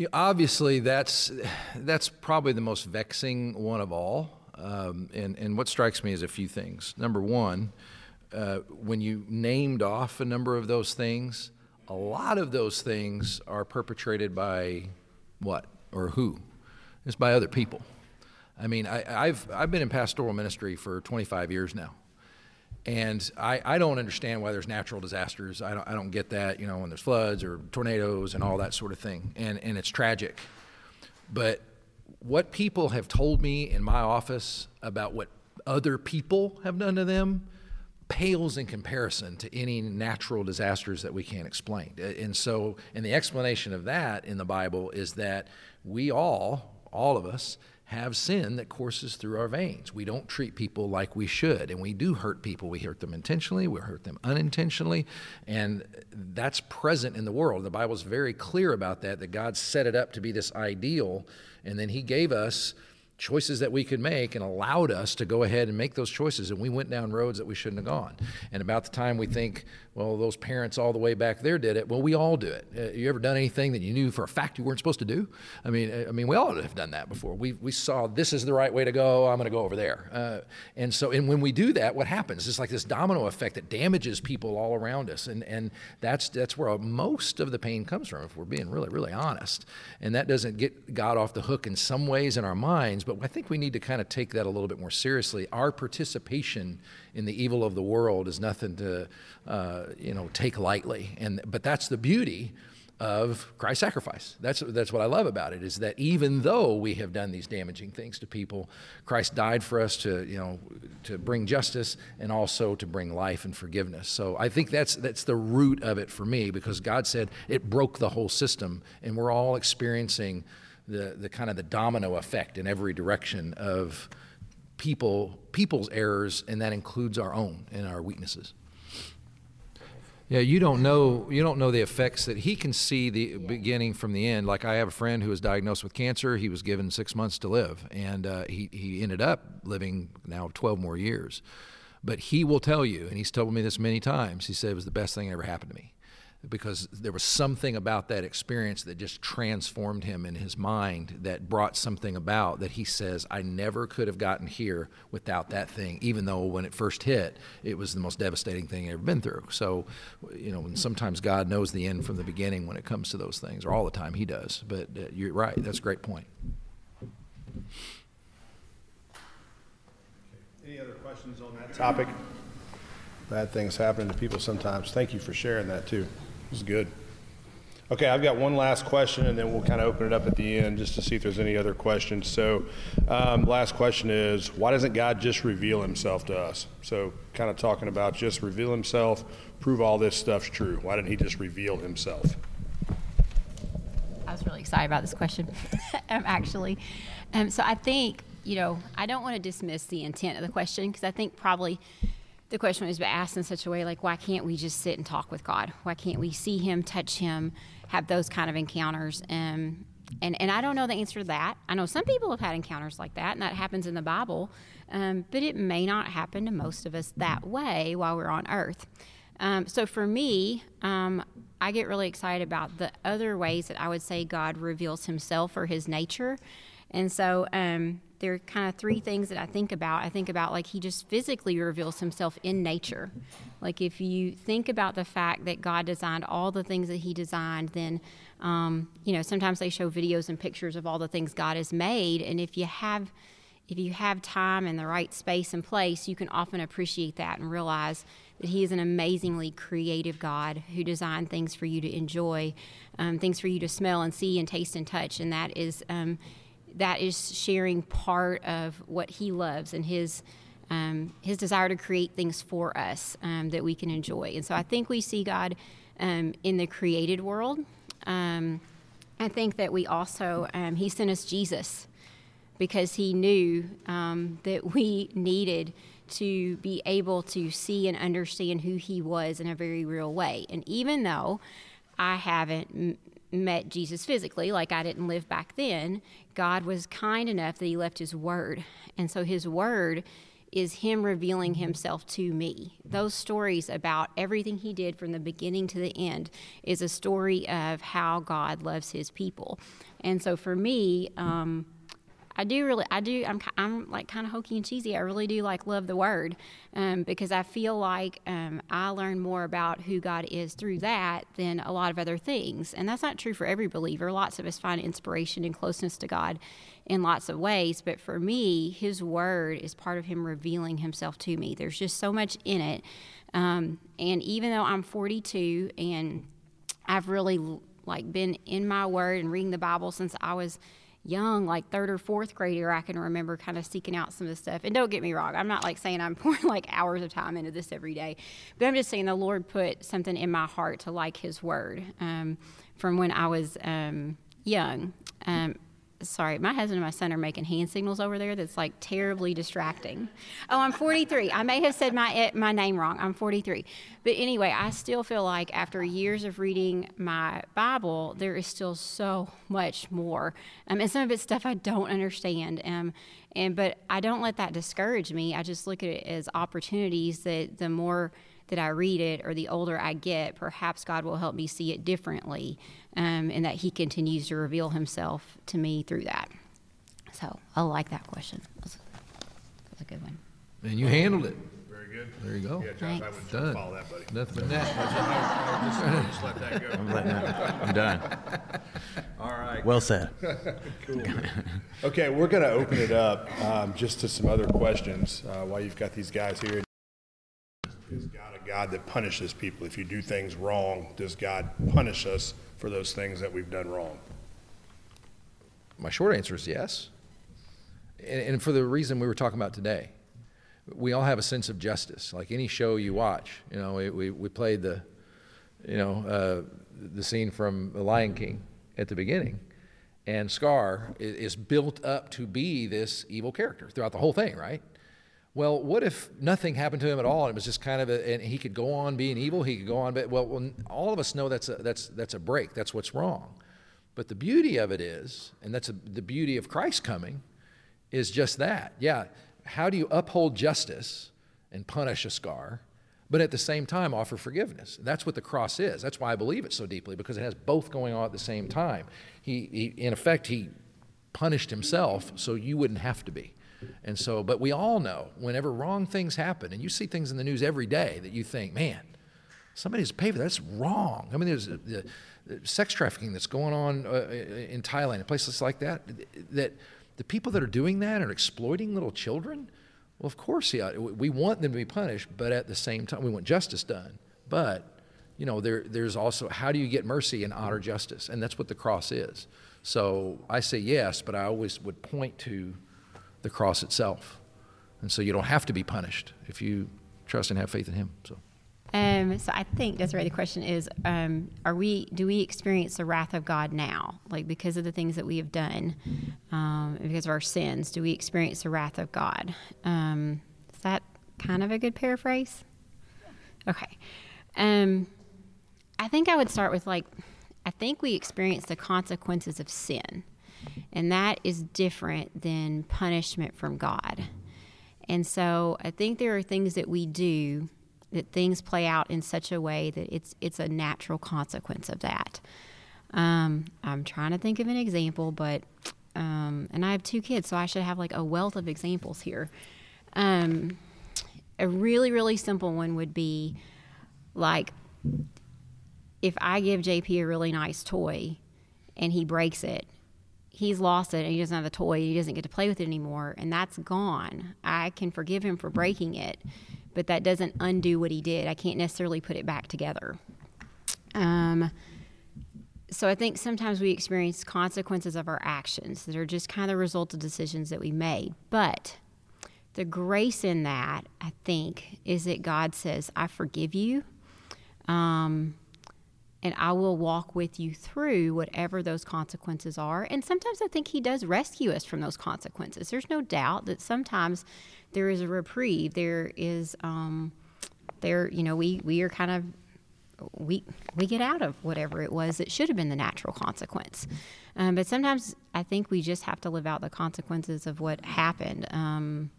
You know, obviously, that's that's probably the most vexing one of all. Um, and and what strikes me is a few things. Number one, uh, when you named off a number of those things, a lot of those things are perpetrated by what or who? It's by other people. I mean, I, I've I've been in pastoral ministry for 25 years now. And I, I don't understand why there's natural disasters. I don't, I don't get that, you know, when there's floods or tornadoes and all that sort of thing. And, and it's tragic. But what people have told me in my office about what other people have done to them pales in comparison to any natural disasters that we can't explain. Uh, and so, and the explanation of that in the Bible is that we all, all of us, have sin that courses through our veins. We don't treat people like we should, and we do hurt people. We hurt them intentionally, we hurt them unintentionally, and that's present in the world. The Bible's very clear about that, that God set it up to be this ideal, and then He gave us choices that we could make and allowed us to go ahead and make those choices and we went down roads that we shouldn't have gone. And about the time we think well those parents all the way back there did it well we all do it. Uh, you ever done anything that you knew for a fact you weren't supposed to do? I mean uh, i mean we all have done that before. We, we saw this is the right way to go i'm going to go over there. Uh, and so and when we do that what happens? It's like this domino effect that damages people all around us and and that's that's where most of the pain comes from if we're being really really honest. And that doesn't get god off the hook in some ways in our minds but I think we need to kind of take that a little bit more seriously. Our participation in the evil of the world is nothing to, uh, you know, take lightly. And but that's the beauty of Christ's sacrifice. That's that's what I love about it is that even though we have done these damaging things to people, Christ died for us to you know to bring justice and also to bring life and forgiveness. So I think that's that's the root of it for me because God said it broke the whole system, and we're all experiencing the, the kind of the domino effect in every direction of people people's errors, and that includes our own and our weaknesses. Yeah, you don't know you don't know the effects that he can see the beginning from the end. Like I have a friend who was diagnosed with cancer. He was given six months to live, and uh, he he ended up living now twelve more years. But he will tell you, and he's told me this many times. He said it was the best thing that ever happened to me because there was something about that experience that just transformed him in his mind that brought something about that he says I never could have gotten here without that thing even though when it first hit it was the most devastating thing i've ever been through so you know sometimes God knows the end from the beginning when it comes to those things or all the time he does but uh, you're right that's a great point Any other questions on that topic? Bad things happen to people sometimes. Thank you for sharing that too. Was good. Okay, I've got one last question, and then we'll kind of open it up at the end just to see if there's any other questions. So, um, last question is why doesn't God just reveal himself to us? So, kind of talking about just reveal himself, prove all this stuff's true. Why didn't he just reveal himself? I was really excited about this question, um, actually. Um, so I think, you know, I don't want to dismiss the intent of the question because I think probably the question was asked in such a way like, why can't we just sit and talk with God? Why can't we see Him, touch Him, have those kind of encounters? Um, and, and I don't know the answer to that. I know some people have had encounters like that, and that happens in the Bible, um, but it may not happen to most of us that way while we're on earth. Um, so for me, um, I get really excited about the other ways that I would say God reveals Himself or His nature. And so, um, there are kind of three things that I think about. I think about like he just physically reveals himself in nature. Like if you think about the fact that God designed all the things that he designed, then um, you know sometimes they show videos and pictures of all the things God has made, and if you have if you have time and the right space and place, you can often appreciate that and realize that He is an amazingly creative God who designed things for you to enjoy, um, things for you to smell and see and taste and touch, and that is um, that is sharing part of what He loves and His. Um, his desire to create things for us um, that we can enjoy. And so I think we see God um, in the created world. Um, I think that we also, um, He sent us Jesus because he knew um, that we needed to be able to see and understand who he was in a very real way. And even though I haven't met Jesus physically, like I didn't live back then, God was kind enough that he left his word. And so his word is him revealing himself to me. Those stories about everything he did from the beginning to the end is a story of how God loves his people. And so for me, um, I do really, I do, I'm, I'm like kind of hokey and cheesy. I really do like love the word um, because I feel like um, I learn more about who God is through that than a lot of other things. And that's not true for every believer. Lots of us find inspiration and closeness to God in lots of ways. But for me, His word is part of Him revealing Himself to me. There's just so much in it. Um, and even though I'm 42 and I've really like been in my word and reading the Bible since I was young, like third or fourth grader, I can remember kind of seeking out some of the stuff. And don't get me wrong, I'm not like saying I'm pouring like hours of time into this every day, but I'm just saying the Lord put something in my heart to like His Word um, from when I was um, young. Um, sorry, my husband and my son are making hand signals over there that's like terribly distracting. Oh, I'm 43. I may have said my eh, my name wrong. I'm 43. But anyway, I still feel like after years of reading my Bible, there is still so much more. Um, and some of it's stuff I don't understand. Um, and but I don't let that discourage me. I just look at it as opportunities that the more that I read it or the older I get, perhaps God will help me see it differently um, and that He continues to reveal Himself to me through that. So I like that question. That's, that's a good one. And you handled it. Very good. There you go. Yeah, Josh, I Thanks. would Done. follow that, buddy. Nothing but that. Just, just let that go. I'm, letting that- I'm done. All right. Well said. Cool. Okay, we're going to open it up um, just to some other questions uh, while you've got these guys here. God that punishes people? If you do things wrong, does God punish us for those things that we've done wrong? My short answer is yes. And, and for the reason we were talking about today, we all have a sense of justice. Like any show you watch, you know, we, we, we played the, you know, uh, the scene from The Lion King at the beginning. And Scar is built up to be this evil character throughout the whole thing, right? Well, what if nothing happened to him at all, and it was just kind of a, and he could go on being evil. He could go on, but well, all of us know that's a, that's that's a break. That's what's wrong. But the beauty of it is, and that's a, the beauty of Christ coming, is just that. Yeah, how do you uphold justice and punish a scar, but at the same time offer forgiveness? That's what the cross is. That's why I believe it so deeply because it has both going on at the same time. He, he in effect, he punished himself so you wouldn't have to be. And so, but we all know whenever wrong things happen, and you see things in the news every day that you think, man, somebody's paid for that. That's wrong. I mean, there's the, the sex trafficking that's going on uh, in Thailand and places like that. That the people that are doing that are exploiting little children. Well, of course, yeah, we want them to be punished, but at the same time, we want justice done. But you know, there, there's also how do you get mercy and honor justice, and that's what the cross is. So I say yes, but I always would point to the cross itself, and so you don't have to be punished if you trust and have faith in Him. So. Um, so I think that's right. the question is: um, Are we? Do we experience the wrath of God now, like because of the things that we have done, um, because of our sins? Do we experience the wrath of God? Um, is that kind of a good paraphrase? Okay. Um, I think I would start with like, I think we experience the consequences of sin, and that is different than punishment from God. And so I think there are things that we do that things play out in such a way that it's it's a natural consequence of that. Um, I'm trying to think of an example, but Um, and I have two kids, so I should have like a wealth of examples here. Um, a really, really simple one would be like if I give JP a really nice toy and he breaks it, he's lost it and he doesn't have the toy, he doesn't get to play with it anymore, and that's gone. I can forgive him for breaking it, but that doesn't undo what he did. I can't necessarily put it back together. Um, so I think sometimes we experience consequences of our actions that are just kind of the result of decisions that we made. But the grace in that, I think, is that God says, I forgive you. Um, and I will walk with you through whatever those consequences are. And sometimes I think He does rescue us from those consequences. There's no doubt that sometimes there is a reprieve. There is, um, there, you know, we we are kind of we we get out of whatever it was that should have been the natural consequence. Um, but sometimes I think we just have to live out the consequences of what happened. Um,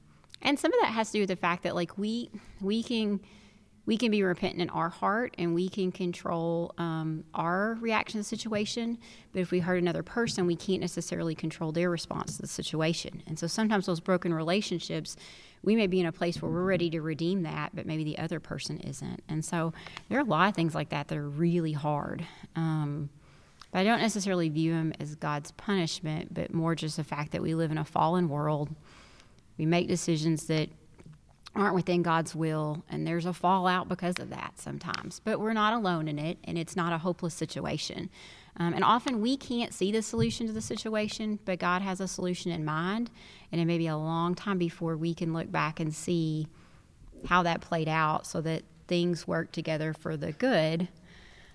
and some of that has to do with the fact that like we we can we can be repentant in our heart and we can control um, our reaction to the situation. But if we hurt another person, we can't necessarily control their response to the situation. And so sometimes those broken relationships, we may be in a place where we're ready to redeem that, but maybe the other person isn't. And so there are a lot of things like that that are really hard. Um, but I don't necessarily view them as God's punishment, but more just the fact that we live in a fallen world. We make decisions that aren't within God's will, and there's a fallout because of that sometimes. But we're not alone in it, and it's not a hopeless situation. Um, and often we can't see the solution to the situation, but God has a solution in mind, and it may be a long time before we can look back and see how that played out so that things work together for the good.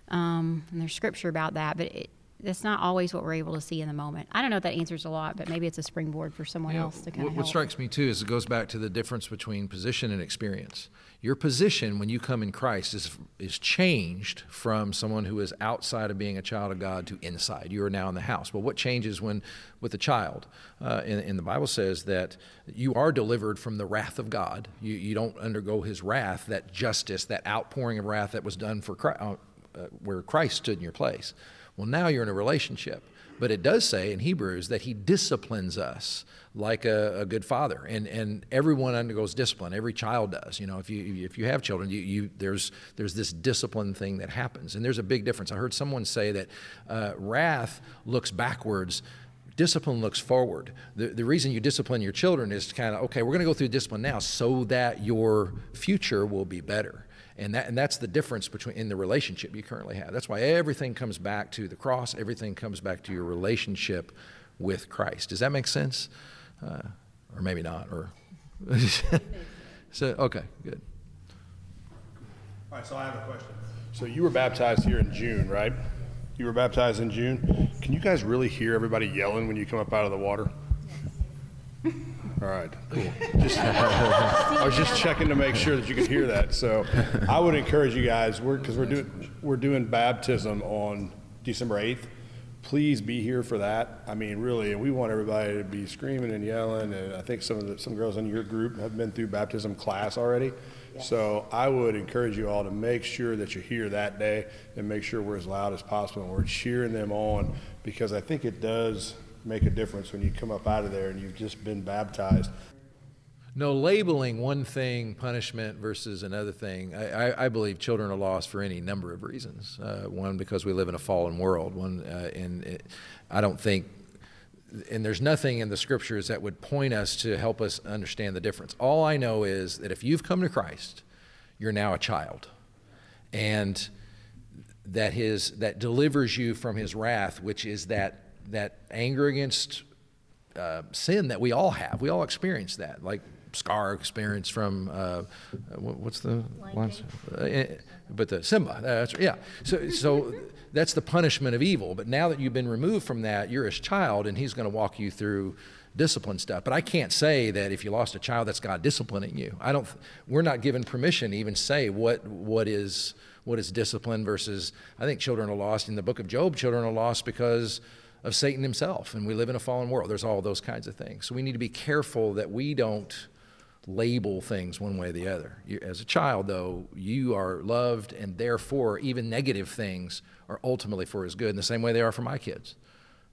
Um, and there's scripture about that, but it, that's not always what we're able to see in the moment. I don't know if that answers a lot, but maybe it's a springboard for someone You know, else to kind what, of what strikes me too is it goes back to the difference between position and experience. Your position when you come in Christ is is changed from someone who is outside of being a child of God to inside. You are now in the house. But what changes when with a child? Uh, and, and the Bible says that you are delivered from the wrath of God. You you don't undergo His wrath, that justice, that outpouring of wrath that was done for Christ, uh, uh, where Christ stood in your place. Well, now you're in a relationship. But it does say in Hebrews that he disciplines us like a, a, good father, and and everyone undergoes discipline. Every child does. You know, if you if you have children, you, you there's there's this discipline thing that happens, and there's a big difference. I heard someone say that uh, wrath looks backwards. Discipline looks forward. The, the reason you discipline your children is kind of, okay, we're going to go through discipline now so that your future will be better and that and that's the difference between in the relationship you currently have. That's why everything comes back to the cross. Everything comes back to your relationship with christ. Does that make sense? Uh, or maybe not or so okay good. All right so i have a question. So you were baptized here in june right? You were baptized in june. Can you guys really hear everybody yelling when you come up out of the water all right, cool. Just, I was just checking to make sure that you could hear that. So, I would encourage you guys, we're because we're doing we're doing baptism on December eighth. Please be here for that. I mean, really, we want everybody to be screaming and yelling. And I think some of the some girls in your group have been through baptism class already. So I would encourage you all to make sure that you're here that day and make sure we're as loud as possible and we're cheering them on because I think it does make a difference when you come up out of there and you've just been baptized. No, labeling one thing punishment versus another thing. I, I, I believe children are lost for any number of reasons. Uh, one, because we live in a fallen world. One, uh, and it, I don't think, and there's nothing in the scriptures that would point us to help us understand the difference. All I know is that if you've come to Christ, you're now a child, and that his that delivers you from his wrath, which is that that anger against uh, sin that we all have. We all experience that, like Scar experienced from uh, what's the last? Uh, but the Simba. That's yeah. So so that's the punishment of evil. But now that you've been removed from that, you're his child, and he's going to walk you through discipline stuff. But I can't say that if you lost a child, that's God disciplining you. I don't. We're not given permission to even say what what is what is discipline versus. I think children are lost in the book of Job. Children are lost because of Satan himself, and we live in a fallen world. There's all those kinds of things. So we need to be careful that we don't label things one way or the other. You, as a child, though, you are loved, and therefore, even negative things are ultimately for his good, in the same way they are for my kids.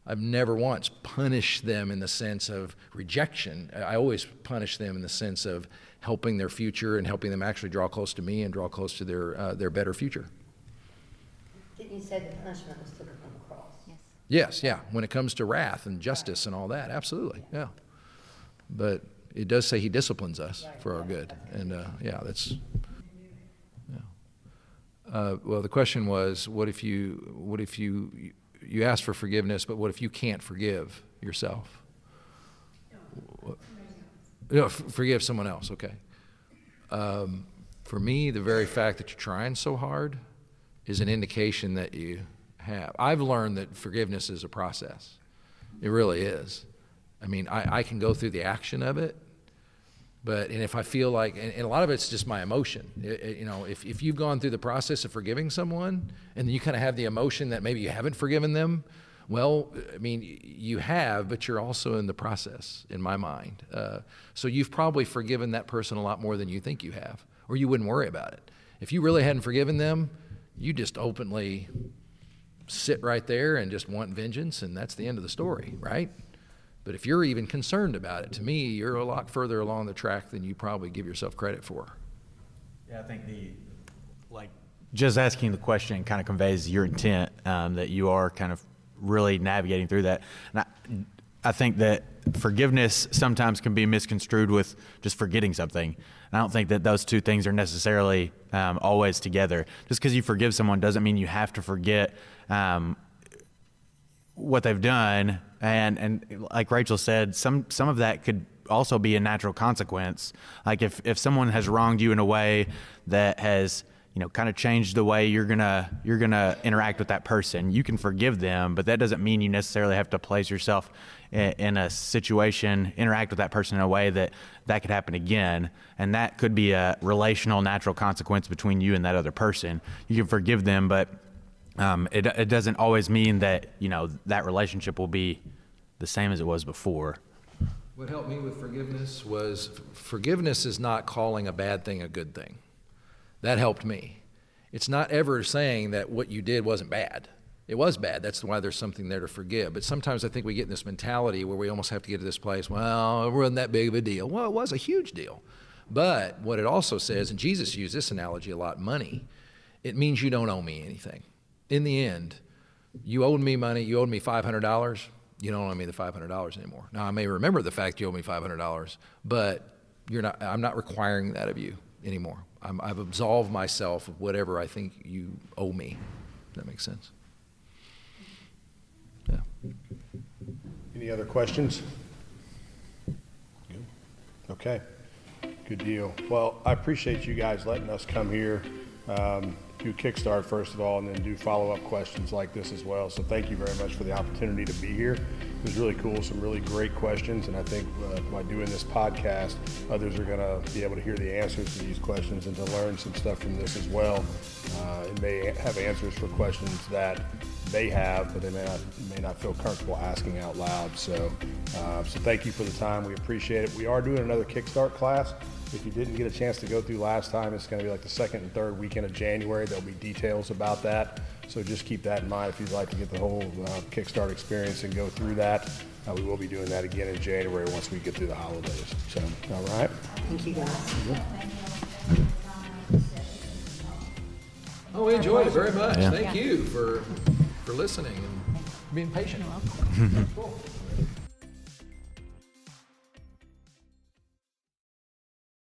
I've never once punished them in the sense of rejection. I always punish them in the sense of helping their future and helping them actually draw close to me and draw close to their, uh, their better future. Didn't you say the punishment was cross? Yes. Yeah. When it comes to wrath and justice and all that, absolutely, yeah. But it does say He disciplines us for our good, and uh, yeah, that's. Yeah. Uh, well, the question was, what if you, what if you, you ask for forgiveness, but what if you can't forgive yourself? No, forgive someone else. Okay. Um, for me, the very fact that you're trying so hard is an indication that you have. I've learned that forgiveness is a process. It really is. I mean, I, I can go through the action of it, but and if I feel like, and, and a lot of it's just my emotion. It- it- you know, if, if you've gone through the process of forgiving someone and you kind of have the emotion that maybe you haven't forgiven them, well, I mean, you have, but you're also in the process, in my mind. Uh, so you've probably forgiven that person a lot more than you think you have, or you wouldn't worry about it. If you really hadn't forgiven them, you just openly sit right there and just want vengeance, and that's the end of the story, right? But if you're even concerned about it, to me, you're a lot further along the track than you probably give yourself credit for. Yeah, I think the like just asking the question kind of conveys your intent um, that you are kind of really navigating through that. And I, I think that forgiveness sometimes can be misconstrued with just forgetting something. And I don't think that those two things are necessarily um, always together. Just because you forgive someone doesn't mean you have to forget um, what they've done. And and like Rachel said some some of that could also be a natural consequence. Like if if someone has wronged you in a way that has you know kind of changed the way you're gonna you're gonna interact with that person you can forgive them but that doesn't mean you necessarily have to place yourself in, in a situation interact with that person in a way that that could happen again. And that could be a relational natural consequence between you and that other person. You can forgive them but um, it, it doesn't always mean that you know that relationship will be the same as it was before. What helped me with forgiveness was forgiveness is not calling a bad thing a good thing. That helped me. It's not ever saying that what you did wasn't bad. It was bad. That's why there's something there to forgive. But sometimes I think we get in this mentality where we almost have to get to this place, well, it wasn't that big of a deal. Well, it was a huge deal. But what it also says, and Jesus used this analogy a lot money, it means you don't owe me anything. In the end, you owed me money, you owed me $500, you don't owe me the $500 anymore. Now, I may remember the fact you owe me $500, but you're not, I'm not requiring that of you anymore. I'm, I've absolved myself of whatever I think you owe me. That makes sense. Yeah. Any other questions? Okay, good deal. Well, I appreciate you guys letting us come here, um, Kickstart first of all, and then do follow-up questions like this as well. So thank you very much for the opportunity to be here. It was really cool, some really great questions, and I think uh, by doing this podcast, others are gonna be able to hear the answers to these questions and to learn some stuff from this as well. Uh, and may have answers for questions that they have, but they may not may not feel comfortable asking out loud. So, uh, so thank you for the time. We appreciate it. We are doing another Kickstart class. If you didn't get a chance to go through last time, it's going to be like the second and third weekend of January. There'll be details about that. So just keep that in mind if you'd like to get the whole uh, Kickstart experience and go through that. Uh, we will be doing that again in January once we get through the holidays. So, all right. Thank you, guys. Oh, we enjoyed it very much. Yeah. Thank you for, for listening and being patient. Cool.